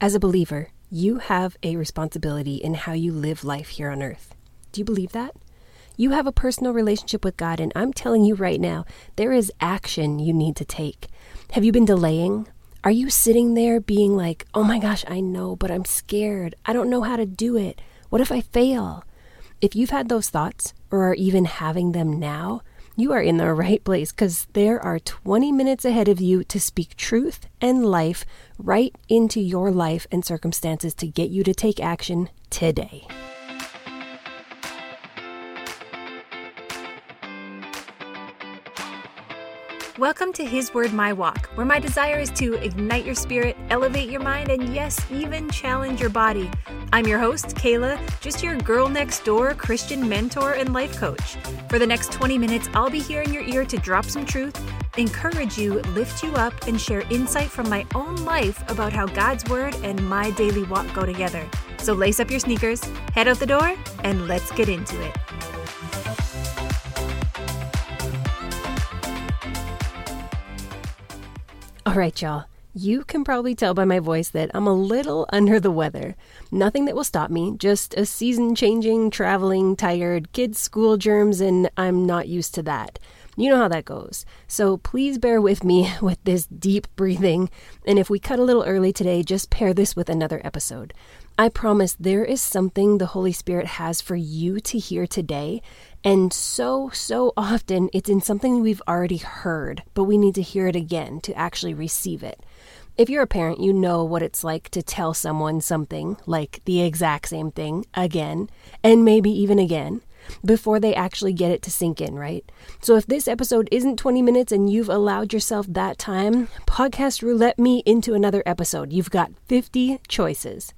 As a believer, you have a responsibility in how you live life here on earth. Do you believe that? You have a personal relationship with God, and I'm telling you right now, there is action you need to take. Have you been delaying? Are you sitting there being like, oh my gosh, I know, but I'm scared. I don't know how to do it. What if I fail? If you've had those thoughts, or are even having them now, you are in the right place because there are 20 minutes ahead of you to speak truth and life right into your life and circumstances to get you to take action today. Welcome to His Word My Walk, where my desire is to ignite your spirit, elevate your mind, and yes, even challenge your body. I'm your host, Kayla, just your girl next door Christian mentor and life coach. For the next 20 minutes, I'll be here in your ear to drop some truth, encourage you, lift you up, and share insight from my own life about how God's Word and my daily walk go together. So lace up your sneakers, head out the door, and let's get into it. All right, y'all. You can probably tell by my voice that I'm a little under the weather. Nothing that will stop me, just a season changing, traveling, tired, kids' school germs, and I'm not used to that. You know how that goes. So please bear with me with this deep breathing. And if we cut a little early today, just pair this with another episode. I promise there is something the Holy Spirit has for you to hear today. And so, so often it's in something we've already heard, but we need to hear it again to actually receive it. If you're a parent, you know what it's like to tell someone something, like the exact same thing, again, and maybe even again, before they actually get it to sink in, right? So if this episode isn't 20 minutes and you've allowed yourself that time, podcast roulette me into another episode. You've got 50 choices.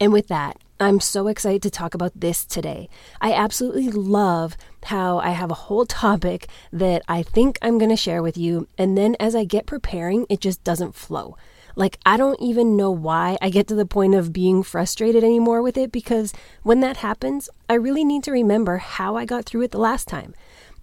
And with that, I'm so excited to talk about this today. I absolutely love how I have a whole topic that I think I'm going to share with you, and then as I get preparing, it just doesn't flow. Like, I don't even know why I get to the point of being frustrated anymore with it because when that happens, I really need to remember how I got through it the last time,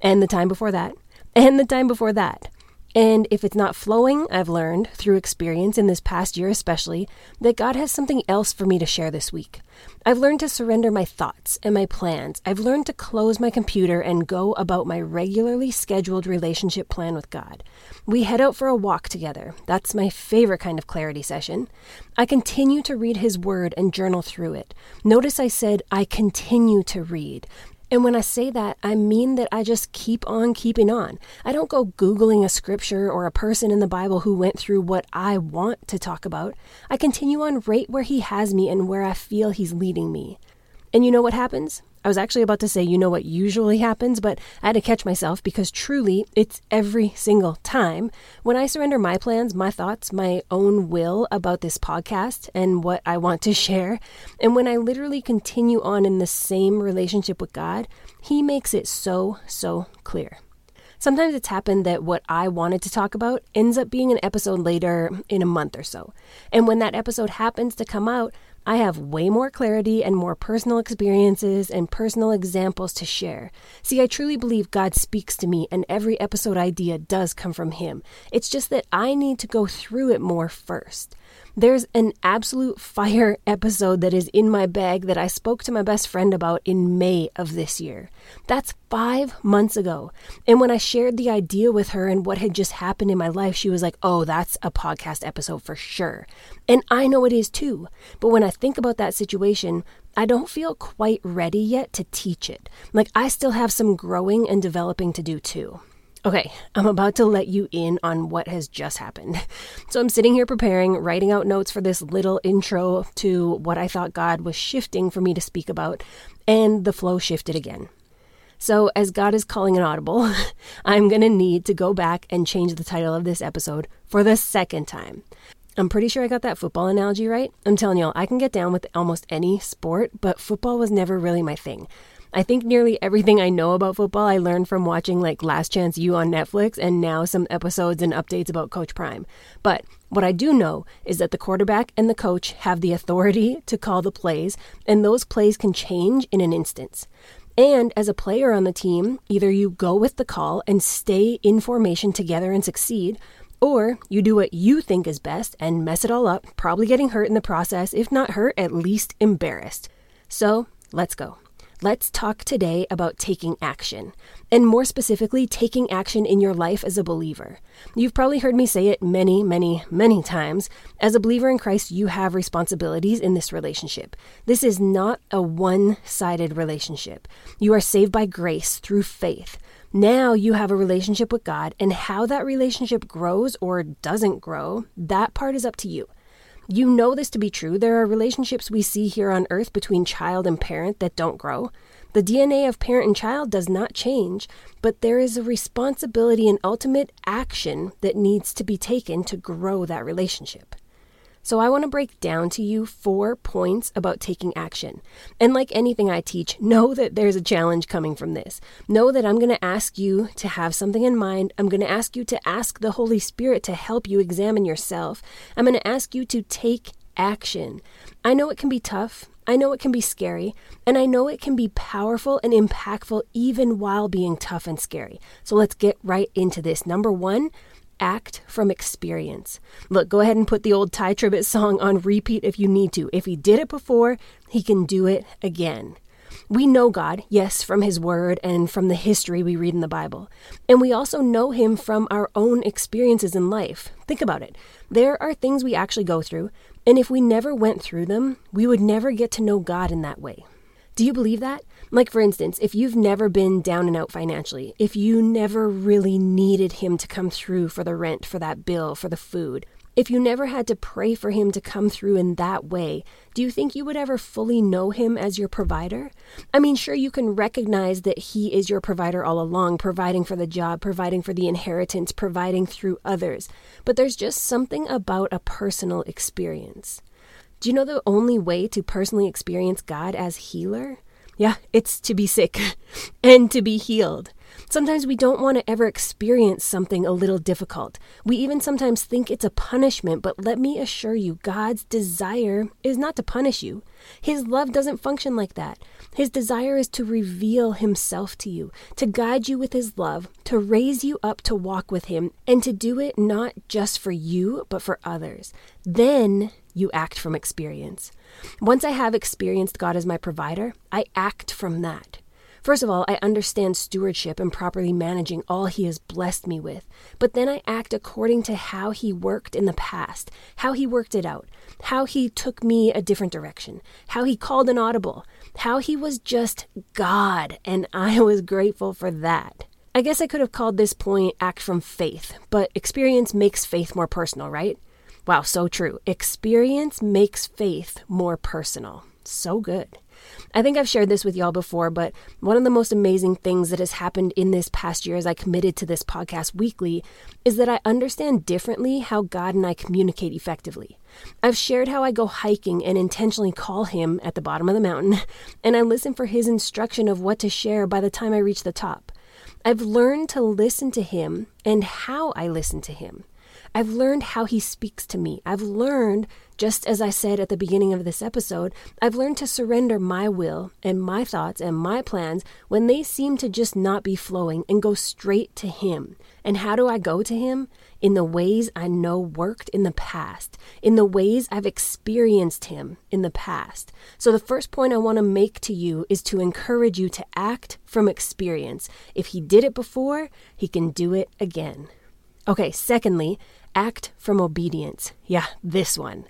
and the time before that, and the time before that. And if it's not flowing, I've learned through experience in this past year, especially, that God has something else for me to share this week. I've learned to surrender my thoughts and my plans. I've learned to close my computer and go about my regularly scheduled relationship plan with God. We head out for a walk together. That's my favorite kind of clarity session. I continue to read His Word and journal through it. Notice I said I continue to read. And when I say that, I mean that I just keep on keeping on. I don't go Googling a scripture or a person in the Bible who went through what I want to talk about. I continue on right where He has me and where I feel He's leading me. And you know what happens? I was actually about to say, you know what usually happens, but I had to catch myself because truly it's every single time. When I surrender my plans, my thoughts, my own will about this podcast and what I want to share, and when I literally continue on in the same relationship with God, He makes it so, so clear. Sometimes it's happened that what I wanted to talk about ends up being an episode later in a month or so. And when that episode happens to come out, I have way more clarity and more personal experiences and personal examples to share. See, I truly believe God speaks to me, and every episode idea does come from Him. It's just that I need to go through it more first. There's an absolute fire episode that is in my bag that I spoke to my best friend about in May of this year. That's five months ago. And when I shared the idea with her and what had just happened in my life, she was like, oh, that's a podcast episode for sure. And I know it is too. But when I think about that situation, I don't feel quite ready yet to teach it. Like, I still have some growing and developing to do too. Okay, I'm about to let you in on what has just happened. So I'm sitting here preparing, writing out notes for this little intro to what I thought God was shifting for me to speak about, and the flow shifted again. So, as God is calling an audible, I'm going to need to go back and change the title of this episode for the second time. I'm pretty sure I got that football analogy right. I'm telling y'all, I can get down with almost any sport, but football was never really my thing. I think nearly everything I know about football I learned from watching like Last Chance U on Netflix and now some episodes and updates about Coach Prime. But what I do know is that the quarterback and the coach have the authority to call the plays, and those plays can change in an instance. And as a player on the team, either you go with the call and stay in formation together and succeed, Or you do what you think is best and mess it all up, probably getting hurt in the process, if not hurt, at least embarrassed. So let's go. Let's talk today about taking action, and more specifically, taking action in your life as a believer. You've probably heard me say it many, many, many times. As a believer in Christ, you have responsibilities in this relationship. This is not a one sided relationship. You are saved by grace through faith. Now you have a relationship with God, and how that relationship grows or doesn't grow, that part is up to you. You know this to be true. There are relationships we see here on earth between child and parent that don't grow. The DNA of parent and child does not change, but there is a responsibility and ultimate action that needs to be taken to grow that relationship. So, I want to break down to you four points about taking action. And like anything I teach, know that there's a challenge coming from this. Know that I'm going to ask you to have something in mind. I'm going to ask you to ask the Holy Spirit to help you examine yourself. I'm going to ask you to take action. I know it can be tough. I know it can be scary, and I know it can be powerful and impactful even while being tough and scary. So let's get right into this. Number one, act from experience. Look, go ahead and put the old Tye Tribbett song on repeat if you need to. If he did it before, he can do it again. We know God, yes, from His Word and from the history we read in the Bible. And we also know Him from our own experiences in life. Think about it. There are things we actually go through, and if we never went through them, we would never get to know God in that way. Do you believe that? Like, for instance, if you've never been down and out financially, if you never really needed him to come through for the rent, for that bill, for the food, if you never had to pray for him to come through in that way, do you think you would ever fully know him as your provider? I mean, sure, you can recognize that he is your provider all along, providing for the job, providing for the inheritance, providing through others, but there's just something about a personal experience. Do you know the only way to personally experience God as healer? Yeah, it's to be sick and to be healed. Sometimes we don't want to ever experience something a little difficult. We even sometimes think it's a punishment, but let me assure you, God's desire is not to punish you. His love doesn't function like that. His desire is to reveal Himself to you, to guide you with His love, to raise you up to walk with Him, and to do it not just for you, but for others. Then you act from experience. Once I have experienced God as my provider, I act from that. First of all, I understand stewardship and properly managing all He has blessed me with. But then I act according to how He worked in the past, how He worked it out, how He took me a different direction, how He called an audible, how He was just God, and I was grateful for that. I guess I could have called this point act from faith, but experience makes faith more personal, right? Wow, so true. Experience makes faith more personal. So good. I think I've shared this with y'all before, but one of the most amazing things that has happened in this past year as I committed to this podcast weekly is that I understand differently how God and I communicate effectively. I've shared how I go hiking and intentionally call him at the bottom of the mountain, and I listen for his instruction of what to share by the time I reach the top. I've learned to listen to him and how I listen to him. I've learned how he speaks to me. I've learned, just as I said at the beginning of this episode, I've learned to surrender my will and my thoughts and my plans when they seem to just not be flowing and go straight to him. And how do I go to him? In the ways I know worked in the past, in the ways I've experienced him in the past. So, the first point I want to make to you is to encourage you to act from experience. If he did it before, he can do it again. Okay, secondly, act from obedience. Yeah, this one.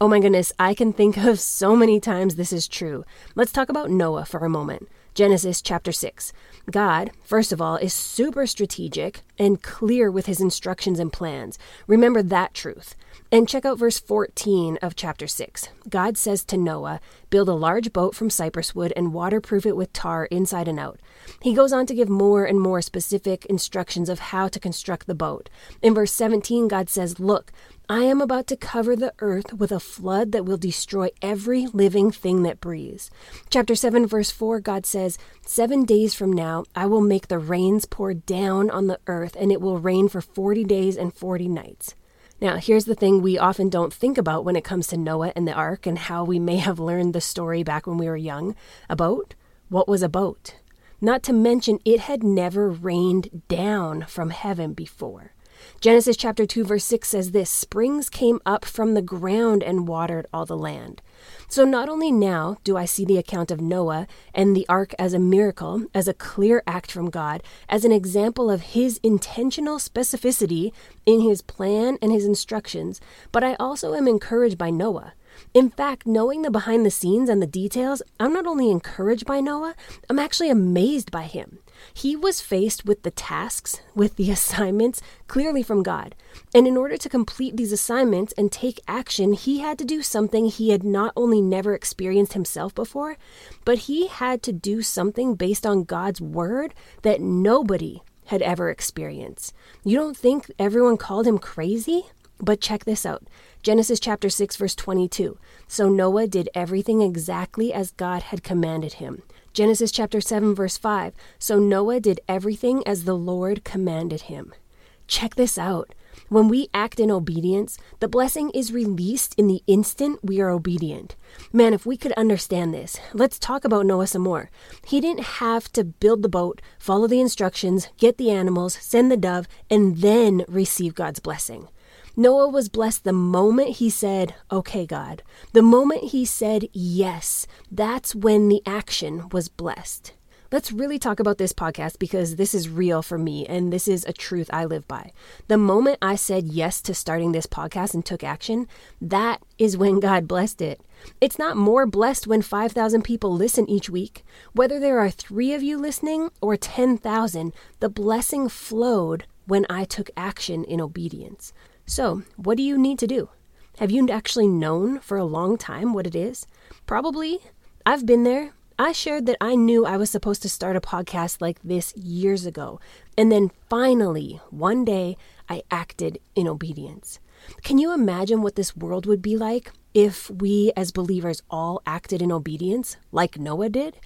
Oh my goodness, I can think of so many times this is true. Let's talk about Noah for a moment. Genesis chapter 6. God, first of all, is super strategic and clear with his instructions and plans. Remember that truth. And check out verse 14 of chapter 6. God says to Noah, Build a large boat from cypress wood and waterproof it with tar inside and out. He goes on to give more and more specific instructions of how to construct the boat. In verse 17, God says, Look, I am about to cover the earth with a flood that will destroy every living thing that breathes. Chapter 7, verse 4, God says, Seven days from now, I will make the rains pour down on the earth, and it will rain for 40 days and 40 nights. Now, here's the thing we often don't think about when it comes to Noah and the ark and how we may have learned the story back when we were young. A boat? What was a boat? Not to mention, it had never rained down from heaven before. Genesis chapter 2 verse 6 says this, springs came up from the ground and watered all the land. So not only now do I see the account of Noah and the ark as a miracle, as a clear act from God, as an example of his intentional specificity in his plan and his instructions, but I also am encouraged by Noah. In fact, knowing the behind the scenes and the details, I'm not only encouraged by Noah, I'm actually amazed by him. He was faced with the tasks, with the assignments, clearly from God. And in order to complete these assignments and take action, he had to do something he had not only never experienced himself before, but he had to do something based on God's word that nobody had ever experienced. You don't think everyone called him crazy? But check this out Genesis chapter 6, verse 22. So Noah did everything exactly as God had commanded him. Genesis chapter 7, verse 5. So Noah did everything as the Lord commanded him. Check this out. When we act in obedience, the blessing is released in the instant we are obedient. Man, if we could understand this, let's talk about Noah some more. He didn't have to build the boat, follow the instructions, get the animals, send the dove, and then receive God's blessing. Noah was blessed the moment he said, Okay, God. The moment he said yes, that's when the action was blessed. Let's really talk about this podcast because this is real for me and this is a truth I live by. The moment I said yes to starting this podcast and took action, that is when God blessed it. It's not more blessed when 5,000 people listen each week. Whether there are three of you listening or 10,000, the blessing flowed when I took action in obedience. So, what do you need to do? Have you actually known for a long time what it is? Probably. I've been there. I shared that I knew I was supposed to start a podcast like this years ago. And then finally, one day, I acted in obedience. Can you imagine what this world would be like if we as believers all acted in obedience like Noah did?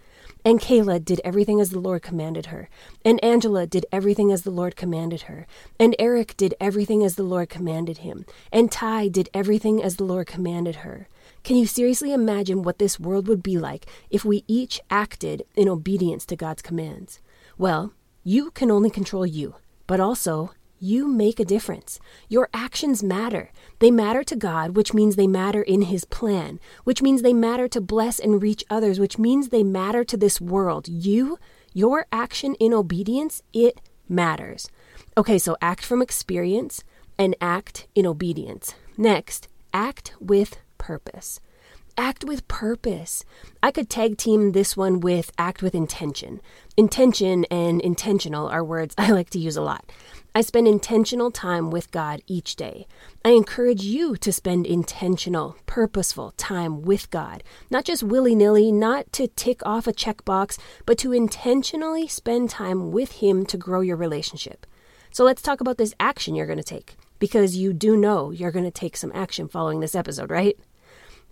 And Kayla did everything as the Lord commanded her. And Angela did everything as the Lord commanded her. And Eric did everything as the Lord commanded him. And Ty did everything as the Lord commanded her. Can you seriously imagine what this world would be like if we each acted in obedience to God's commands? Well, you can only control you, but also you make a difference. Your actions matter. They matter to God, which means they matter in His plan, which means they matter to bless and reach others, which means they matter to this world. You, your action in obedience, it matters. Okay, so act from experience and act in obedience. Next, act with purpose. Act with purpose. I could tag team this one with act with intention. Intention and intentional are words I like to use a lot. I spend intentional time with God each day. I encourage you to spend intentional, purposeful time with God, not just willy nilly, not to tick off a checkbox, but to intentionally spend time with Him to grow your relationship. So let's talk about this action you're going to take, because you do know you're going to take some action following this episode, right?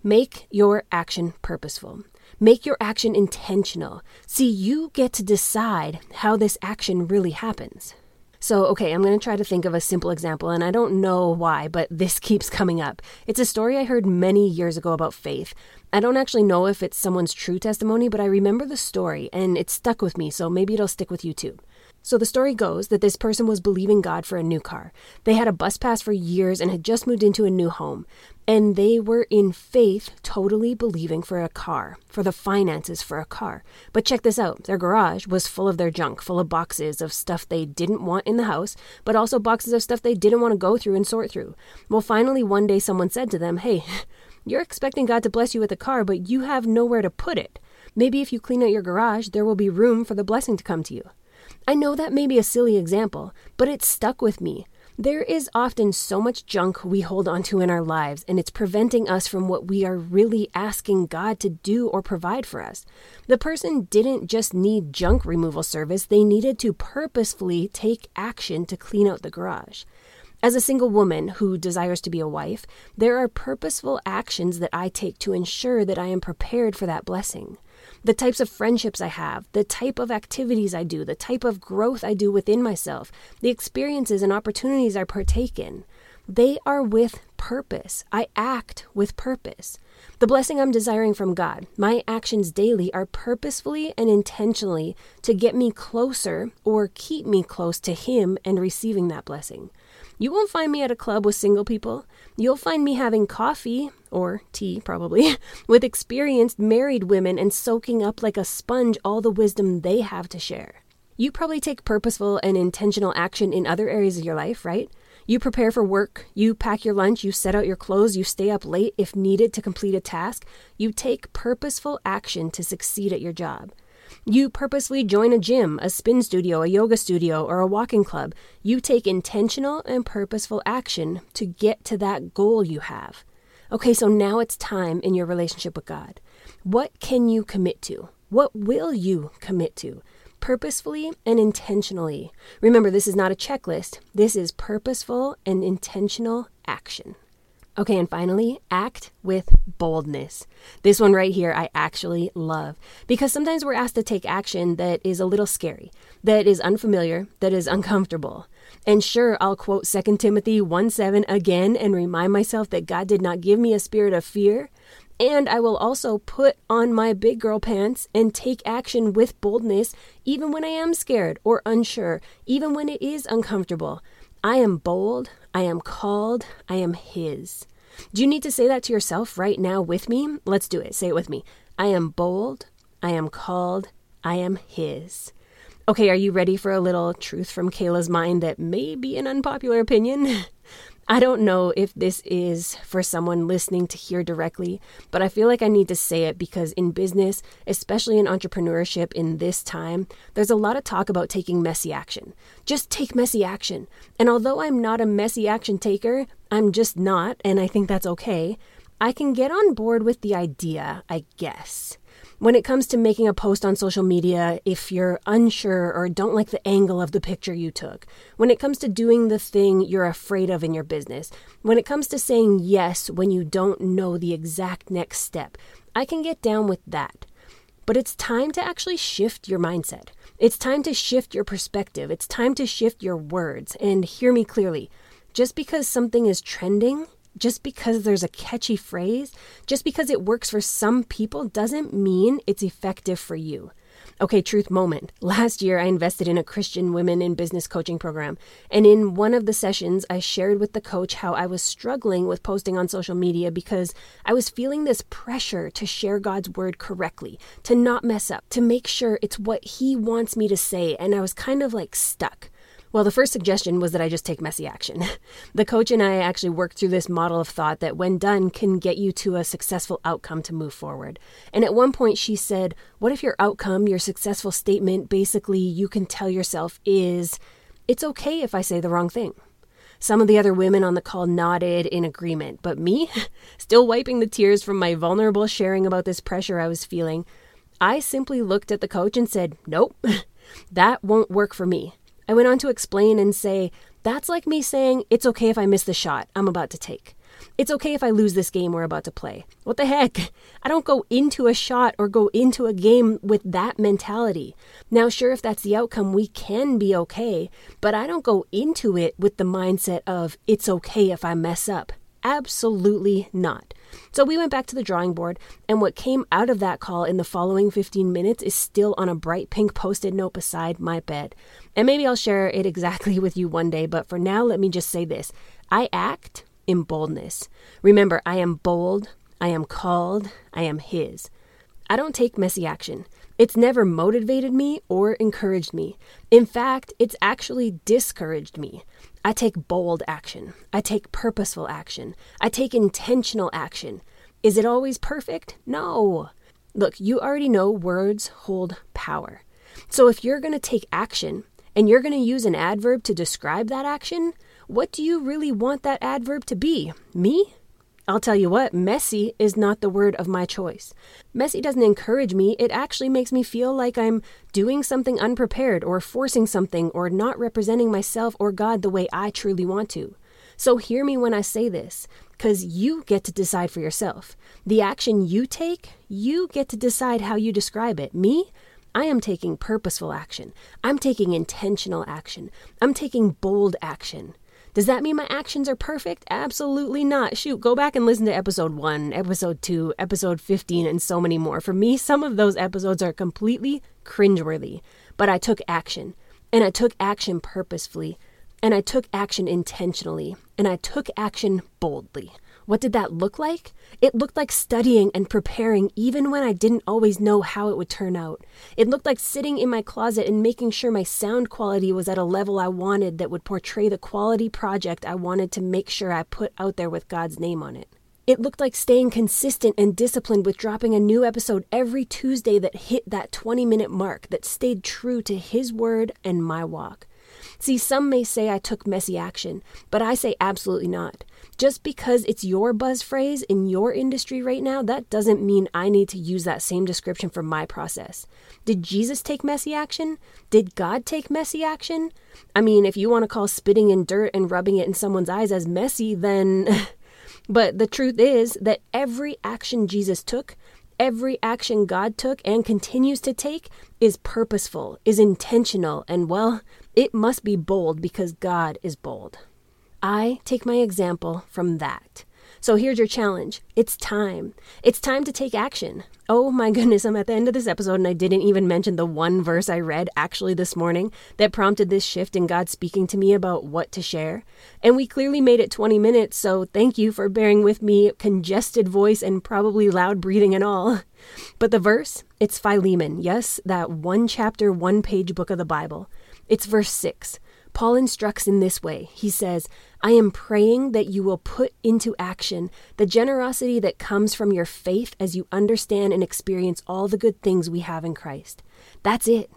Make your action purposeful. Make your action intentional. See, you get to decide how this action really happens. So, okay, I'm going to try to think of a simple example, and I don't know why, but this keeps coming up. It's a story I heard many years ago about faith. I don't actually know if it's someone's true testimony, but I remember the story, and it stuck with me, so maybe it'll stick with you too. So the story goes that this person was believing God for a new car. They had a bus pass for years and had just moved into a new home. And they were in faith, totally believing for a car, for the finances for a car. But check this out their garage was full of their junk, full of boxes of stuff they didn't want in the house, but also boxes of stuff they didn't want to go through and sort through. Well, finally, one day someone said to them, Hey, you're expecting God to bless you with a car, but you have nowhere to put it. Maybe if you clean out your garage, there will be room for the blessing to come to you. I know that may be a silly example, but it stuck with me. There is often so much junk we hold onto in our lives, and it's preventing us from what we are really asking God to do or provide for us. The person didn't just need junk removal service, they needed to purposefully take action to clean out the garage. As a single woman who desires to be a wife, there are purposeful actions that I take to ensure that I am prepared for that blessing the types of friendships I have, the type of activities I do, the type of growth I do within myself, the experiences and opportunities I partake in. They are with purpose. I act with purpose. The blessing I'm desiring from God, my actions daily are purposefully and intentionally to get me closer or keep me close to Him and receiving that blessing. You won't find me at a club with single people. You'll find me having coffee, or tea probably, with experienced married women and soaking up like a sponge all the wisdom they have to share. You probably take purposeful and intentional action in other areas of your life, right? You prepare for work, you pack your lunch, you set out your clothes, you stay up late if needed to complete a task. You take purposeful action to succeed at your job. You purposely join a gym, a spin studio, a yoga studio, or a walking club. You take intentional and purposeful action to get to that goal you have. Okay, so now it's time in your relationship with God. What can you commit to? What will you commit to? purposefully and intentionally. Remember, this is not a checklist, this is purposeful and intentional action. Okay, and finally, act with boldness. This one right here, I actually love because sometimes we're asked to take action that is a little scary, that is unfamiliar, that is uncomfortable. And sure, I'll quote 2 Timothy 1 7 again and remind myself that God did not give me a spirit of fear, and I will also put on my big girl pants and take action with boldness, even when I am scared or unsure, even when it is uncomfortable. I am bold, I am called, I am His. Do you need to say that to yourself right now with me? Let's do it. Say it with me. I am bold, I am called, I am His. Okay, are you ready for a little truth from Kayla's mind that may be an unpopular opinion? I don't know if this is for someone listening to hear directly, but I feel like I need to say it because in business, especially in entrepreneurship in this time, there's a lot of talk about taking messy action. Just take messy action. And although I'm not a messy action taker, I'm just not, and I think that's okay, I can get on board with the idea, I guess. When it comes to making a post on social media, if you're unsure or don't like the angle of the picture you took, when it comes to doing the thing you're afraid of in your business, when it comes to saying yes when you don't know the exact next step, I can get down with that. But it's time to actually shift your mindset. It's time to shift your perspective. It's time to shift your words. And hear me clearly just because something is trending just because there's a catchy phrase, just because it works for some people, doesn't mean it's effective for you. Okay, truth moment. Last year, I invested in a Christian women in business coaching program. And in one of the sessions, I shared with the coach how I was struggling with posting on social media because I was feeling this pressure to share God's word correctly, to not mess up, to make sure it's what He wants me to say. And I was kind of like stuck. Well, the first suggestion was that I just take messy action. the coach and I actually worked through this model of thought that, when done, can get you to a successful outcome to move forward. And at one point, she said, What if your outcome, your successful statement, basically you can tell yourself is, It's okay if I say the wrong thing? Some of the other women on the call nodded in agreement, but me, still wiping the tears from my vulnerable sharing about this pressure I was feeling, I simply looked at the coach and said, Nope, that won't work for me. I went on to explain and say, that's like me saying, it's okay if I miss the shot I'm about to take. It's okay if I lose this game we're about to play. What the heck? I don't go into a shot or go into a game with that mentality. Now, sure, if that's the outcome, we can be okay, but I don't go into it with the mindset of, it's okay if I mess up. Absolutely not. So we went back to the drawing board, and what came out of that call in the following 15 minutes is still on a bright pink post it note beside my bed. And maybe I'll share it exactly with you one day, but for now, let me just say this I act in boldness. Remember, I am bold, I am called, I am His. I don't take messy action. It's never motivated me or encouraged me. In fact, it's actually discouraged me. I take bold action. I take purposeful action. I take intentional action. Is it always perfect? No. Look, you already know words hold power. So if you're going to take action and you're going to use an adverb to describe that action, what do you really want that adverb to be? Me? I'll tell you what, messy is not the word of my choice. Messy doesn't encourage me, it actually makes me feel like I'm doing something unprepared or forcing something or not representing myself or God the way I truly want to. So hear me when I say this, because you get to decide for yourself. The action you take, you get to decide how you describe it. Me? I am taking purposeful action. I'm taking intentional action. I'm taking bold action. Does that mean my actions are perfect? Absolutely not. Shoot, go back and listen to episode 1, episode 2, episode 15, and so many more. For me, some of those episodes are completely cringeworthy, but I took action, and I took action purposefully and I took action intentionally, and I took action boldly. What did that look like? It looked like studying and preparing even when I didn't always know how it would turn out. It looked like sitting in my closet and making sure my sound quality was at a level I wanted that would portray the quality project I wanted to make sure I put out there with God's name on it. It looked like staying consistent and disciplined with dropping a new episode every Tuesday that hit that 20 minute mark, that stayed true to His word and my walk. See, some may say I took messy action, but I say absolutely not. Just because it's your buzz phrase in your industry right now, that doesn't mean I need to use that same description for my process. Did Jesus take messy action? Did God take messy action? I mean, if you want to call spitting in dirt and rubbing it in someone's eyes as messy, then. but the truth is that every action Jesus took, every action God took and continues to take is purposeful, is intentional, and well, it must be bold because God is bold. I take my example from that. So here's your challenge. It's time. It's time to take action. Oh my goodness, I'm at the end of this episode and I didn't even mention the one verse I read actually this morning that prompted this shift in God speaking to me about what to share. And we clearly made it 20 minutes, so thank you for bearing with me, congested voice and probably loud breathing and all. But the verse, it's Philemon. Yes, that one chapter, one page book of the Bible. It's verse 6. Paul instructs in this way. He says, I am praying that you will put into action the generosity that comes from your faith as you understand and experience all the good things we have in Christ. That's it.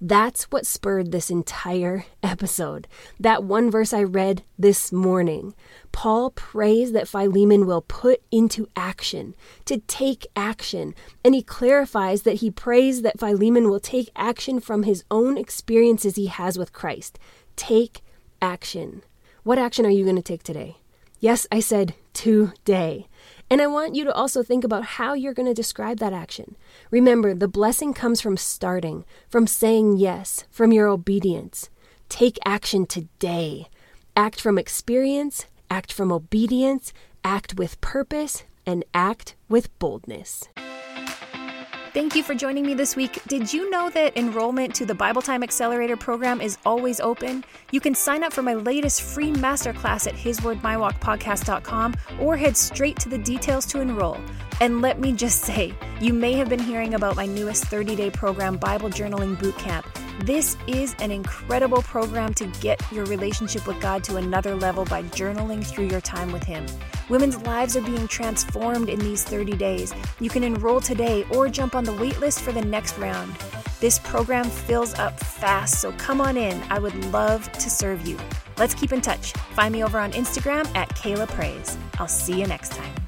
That's what spurred this entire episode. That one verse I read this morning. Paul prays that Philemon will put into action, to take action. And he clarifies that he prays that Philemon will take action from his own experiences he has with Christ. Take action. What action are you going to take today? Yes, I said today. And I want you to also think about how you're going to describe that action. Remember, the blessing comes from starting, from saying yes, from your obedience. Take action today. Act from experience, act from obedience, act with purpose, and act with boldness. Thank you for joining me this week. Did you know that enrollment to the Bible Time Accelerator program is always open? You can sign up for my latest free masterclass at hiswordmywalkpodcast.com or head straight to the details to enroll. And let me just say, you may have been hearing about my newest 30 day program, Bible Journaling Bootcamp. This is an incredible program to get your relationship with God to another level by journaling through your time with Him. Women's lives are being transformed in these 30 days. You can enroll today or jump on the waitlist for the next round. This program fills up fast, so come on in. I would love to serve you. Let's keep in touch. Find me over on Instagram at Kayla Praise. I'll see you next time.